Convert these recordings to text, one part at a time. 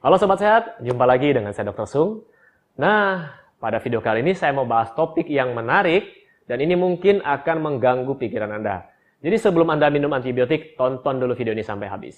Halo Sobat Sehat, jumpa lagi dengan saya Dr. Sung. Nah, pada video kali ini saya mau bahas topik yang menarik dan ini mungkin akan mengganggu pikiran Anda. Jadi sebelum Anda minum antibiotik, tonton dulu video ini sampai habis.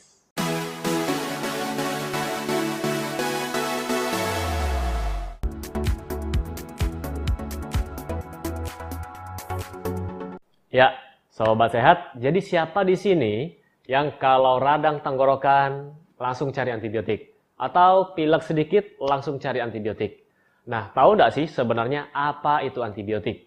Ya, Sobat Sehat, jadi siapa di sini yang kalau radang tenggorokan langsung cari antibiotik? Atau pilek sedikit langsung cari antibiotik? Nah, tahu nggak sih sebenarnya apa itu antibiotik?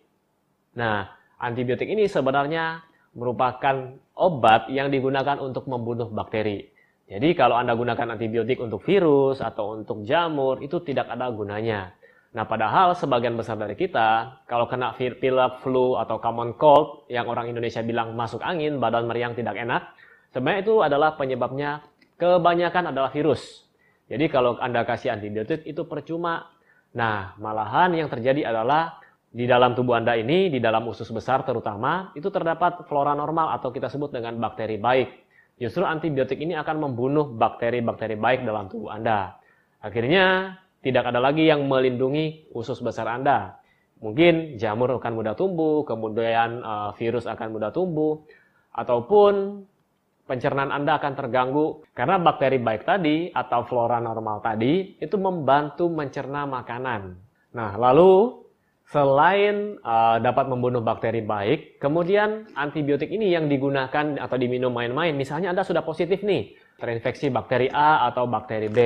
Nah, antibiotik ini sebenarnya merupakan obat yang digunakan untuk membunuh bakteri. Jadi kalau Anda gunakan antibiotik untuk virus atau untuk jamur, itu tidak ada gunanya. Nah, padahal sebagian besar dari kita, kalau kena pilek, flu, atau common cold, yang orang Indonesia bilang masuk angin, badan meriang tidak enak, sebenarnya itu adalah penyebabnya kebanyakan adalah virus. Jadi kalau Anda kasih antibiotik itu percuma. Nah, malahan yang terjadi adalah di dalam tubuh Anda ini, di dalam usus besar terutama, itu terdapat flora normal atau kita sebut dengan bakteri baik. Justru antibiotik ini akan membunuh bakteri-bakteri baik dalam tubuh Anda. Akhirnya tidak ada lagi yang melindungi usus besar Anda. Mungkin jamur akan mudah tumbuh, kemudian uh, virus akan mudah tumbuh, ataupun pencernaan Anda akan terganggu karena bakteri baik tadi atau flora normal tadi itu membantu mencerna makanan. Nah, lalu selain uh, dapat membunuh bakteri baik, kemudian antibiotik ini yang digunakan atau diminum main-main, misalnya Anda sudah positif nih, terinfeksi bakteri A atau bakteri B.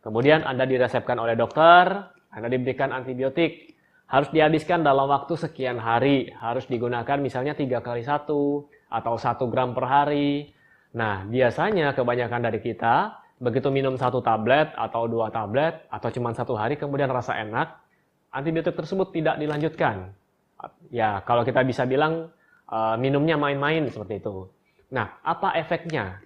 Kemudian Anda diresepkan oleh dokter, Anda diberikan antibiotik, harus dihabiskan dalam waktu sekian hari, harus digunakan misalnya tiga kali satu atau satu gram per hari. Nah, biasanya kebanyakan dari kita begitu minum satu tablet atau dua tablet atau cuma satu hari kemudian rasa enak, antibiotik tersebut tidak dilanjutkan. Ya, kalau kita bisa bilang uh, minumnya main-main seperti itu. Nah, apa efeknya?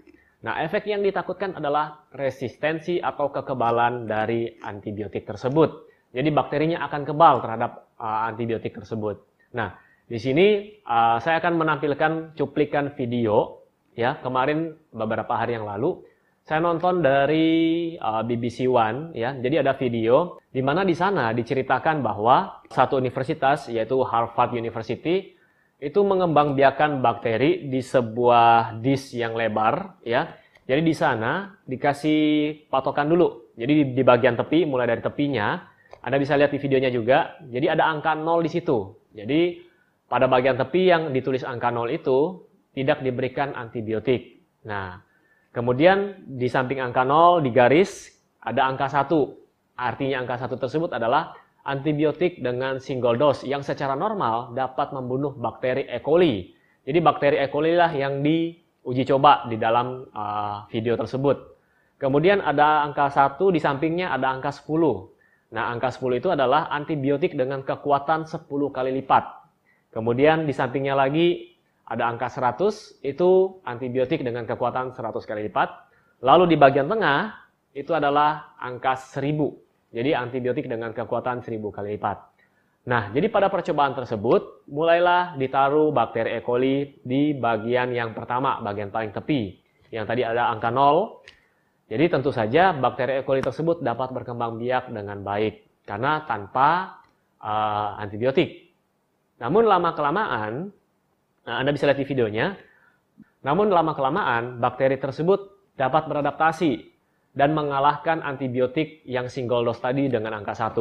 Nah, efek yang ditakutkan adalah resistensi atau kekebalan dari antibiotik tersebut. Jadi bakterinya akan kebal terhadap uh, antibiotik tersebut. Nah, di sini uh, saya akan menampilkan cuplikan video ya kemarin beberapa hari yang lalu saya nonton dari uh, BBC One ya. Jadi ada video di mana di sana diceritakan bahwa satu universitas yaitu Harvard University itu mengembangbiakan bakteri di sebuah disk yang lebar ya. Jadi di sana dikasih patokan dulu. Jadi di bagian tepi mulai dari tepinya Anda bisa lihat di videonya juga. Jadi ada angka 0 di situ. Jadi pada bagian tepi yang ditulis angka 0 itu tidak diberikan antibiotik. Nah, kemudian di samping angka 0 di garis ada angka 1. Artinya angka 1 tersebut adalah antibiotik dengan single dose yang secara normal dapat membunuh bakteri E. coli. Jadi bakteri E. coli lah yang diuji coba di dalam uh, video tersebut. Kemudian ada angka 1 di sampingnya ada angka 10. Nah, angka 10 itu adalah antibiotik dengan kekuatan 10 kali lipat. Kemudian di sampingnya lagi ada angka 100, itu antibiotik dengan kekuatan 100 kali lipat. Lalu di bagian tengah itu adalah angka 1000 jadi antibiotik dengan kekuatan 1000 kali lipat. Nah, jadi pada percobaan tersebut, mulailah ditaruh bakteri E. coli di bagian yang pertama, bagian paling tepi. Yang tadi ada angka 0. Jadi tentu saja bakteri E. coli tersebut dapat berkembang biak dengan baik. Karena tanpa uh, antibiotik. Namun lama-kelamaan, nah Anda bisa lihat di videonya, namun lama-kelamaan bakteri tersebut dapat beradaptasi dan mengalahkan antibiotik yang single dose tadi dengan angka 1,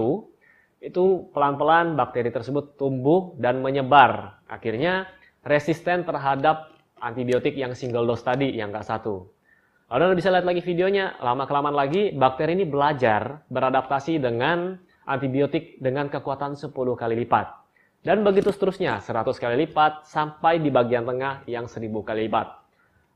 itu pelan-pelan bakteri tersebut tumbuh dan menyebar. Akhirnya resisten terhadap antibiotik yang single dose tadi yang angka 1. Lalu Anda bisa lihat lagi videonya, lama-kelamaan lagi bakteri ini belajar beradaptasi dengan antibiotik dengan kekuatan 10 kali lipat. Dan begitu seterusnya, 100 kali lipat sampai di bagian tengah yang 1000 kali lipat.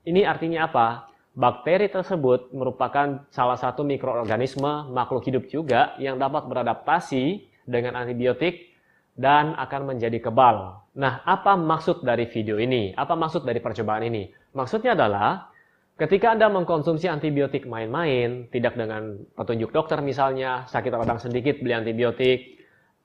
Ini artinya apa? Bakteri tersebut merupakan salah satu mikroorganisme makhluk hidup juga yang dapat beradaptasi dengan antibiotik dan akan menjadi kebal. Nah, apa maksud dari video ini? Apa maksud dari percobaan ini? Maksudnya adalah ketika Anda mengkonsumsi antibiotik main-main, tidak dengan petunjuk dokter misalnya, sakit radang sedikit beli antibiotik,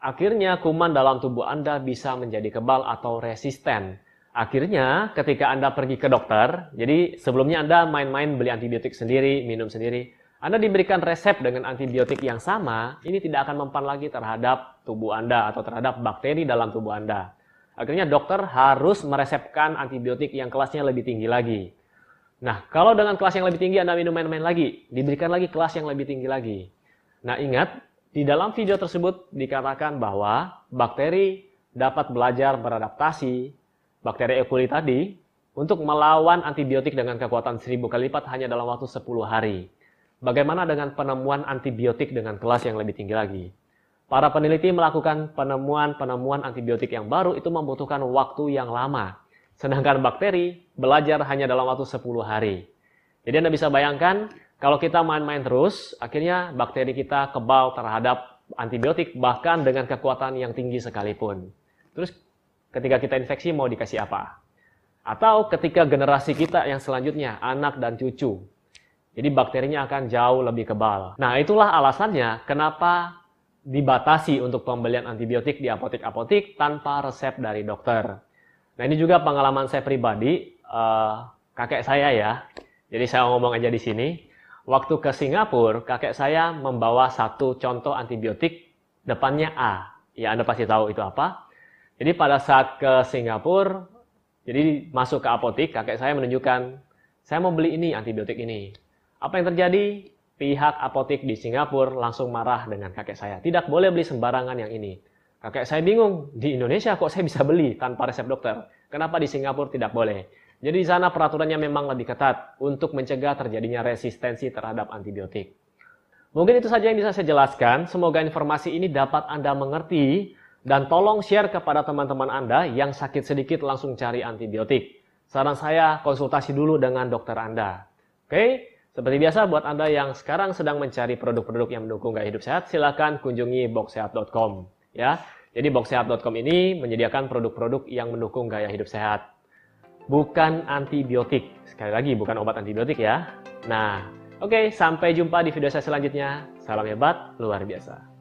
akhirnya kuman dalam tubuh Anda bisa menjadi kebal atau resisten Akhirnya ketika Anda pergi ke dokter, jadi sebelumnya Anda main-main beli antibiotik sendiri, minum sendiri. Anda diberikan resep dengan antibiotik yang sama, ini tidak akan mempan lagi terhadap tubuh Anda atau terhadap bakteri dalam tubuh Anda. Akhirnya dokter harus meresepkan antibiotik yang kelasnya lebih tinggi lagi. Nah, kalau dengan kelas yang lebih tinggi Anda minum main-main lagi, diberikan lagi kelas yang lebih tinggi lagi. Nah, ingat, di dalam video tersebut dikatakan bahwa bakteri dapat belajar beradaptasi, bakteri E. coli tadi, untuk melawan antibiotik dengan kekuatan seribu kali lipat hanya dalam waktu 10 hari. Bagaimana dengan penemuan antibiotik dengan kelas yang lebih tinggi lagi? Para peneliti melakukan penemuan-penemuan antibiotik yang baru itu membutuhkan waktu yang lama. Sedangkan bakteri belajar hanya dalam waktu 10 hari. Jadi Anda bisa bayangkan, kalau kita main-main terus, akhirnya bakteri kita kebal terhadap antibiotik, bahkan dengan kekuatan yang tinggi sekalipun. Terus ketika kita infeksi mau dikasih apa? Atau ketika generasi kita yang selanjutnya, anak dan cucu, jadi bakterinya akan jauh lebih kebal. Nah, itulah alasannya kenapa dibatasi untuk pembelian antibiotik di apotek-apotek tanpa resep dari dokter. Nah, ini juga pengalaman saya pribadi, uh, kakek saya ya. Jadi saya ngomong aja di sini. Waktu ke Singapura, kakek saya membawa satu contoh antibiotik depannya A. Ya, Anda pasti tahu itu apa. Jadi pada saat ke Singapura, jadi masuk ke apotek, kakek saya menunjukkan, saya mau beli ini, antibiotik ini. Apa yang terjadi? Pihak apotek di Singapura langsung marah dengan kakek saya. Tidak boleh beli sembarangan yang ini. Kakek saya bingung, di Indonesia kok saya bisa beli tanpa resep dokter? Kenapa di Singapura tidak boleh? Jadi di sana peraturannya memang lebih ketat untuk mencegah terjadinya resistensi terhadap antibiotik. Mungkin itu saja yang bisa saya jelaskan. Semoga informasi ini dapat Anda mengerti dan tolong share kepada teman-teman Anda yang sakit sedikit langsung cari antibiotik. Saran saya konsultasi dulu dengan dokter Anda. Oke? Seperti biasa, buat Anda yang sekarang sedang mencari produk-produk yang mendukung gaya hidup sehat, silakan kunjungi boxsehat.com. Ya, jadi boxsehat.com ini menyediakan produk-produk yang mendukung gaya hidup sehat. Bukan antibiotik. Sekali lagi, bukan obat antibiotik ya. Nah, oke, okay, sampai jumpa di video saya selanjutnya. Salam hebat, luar biasa.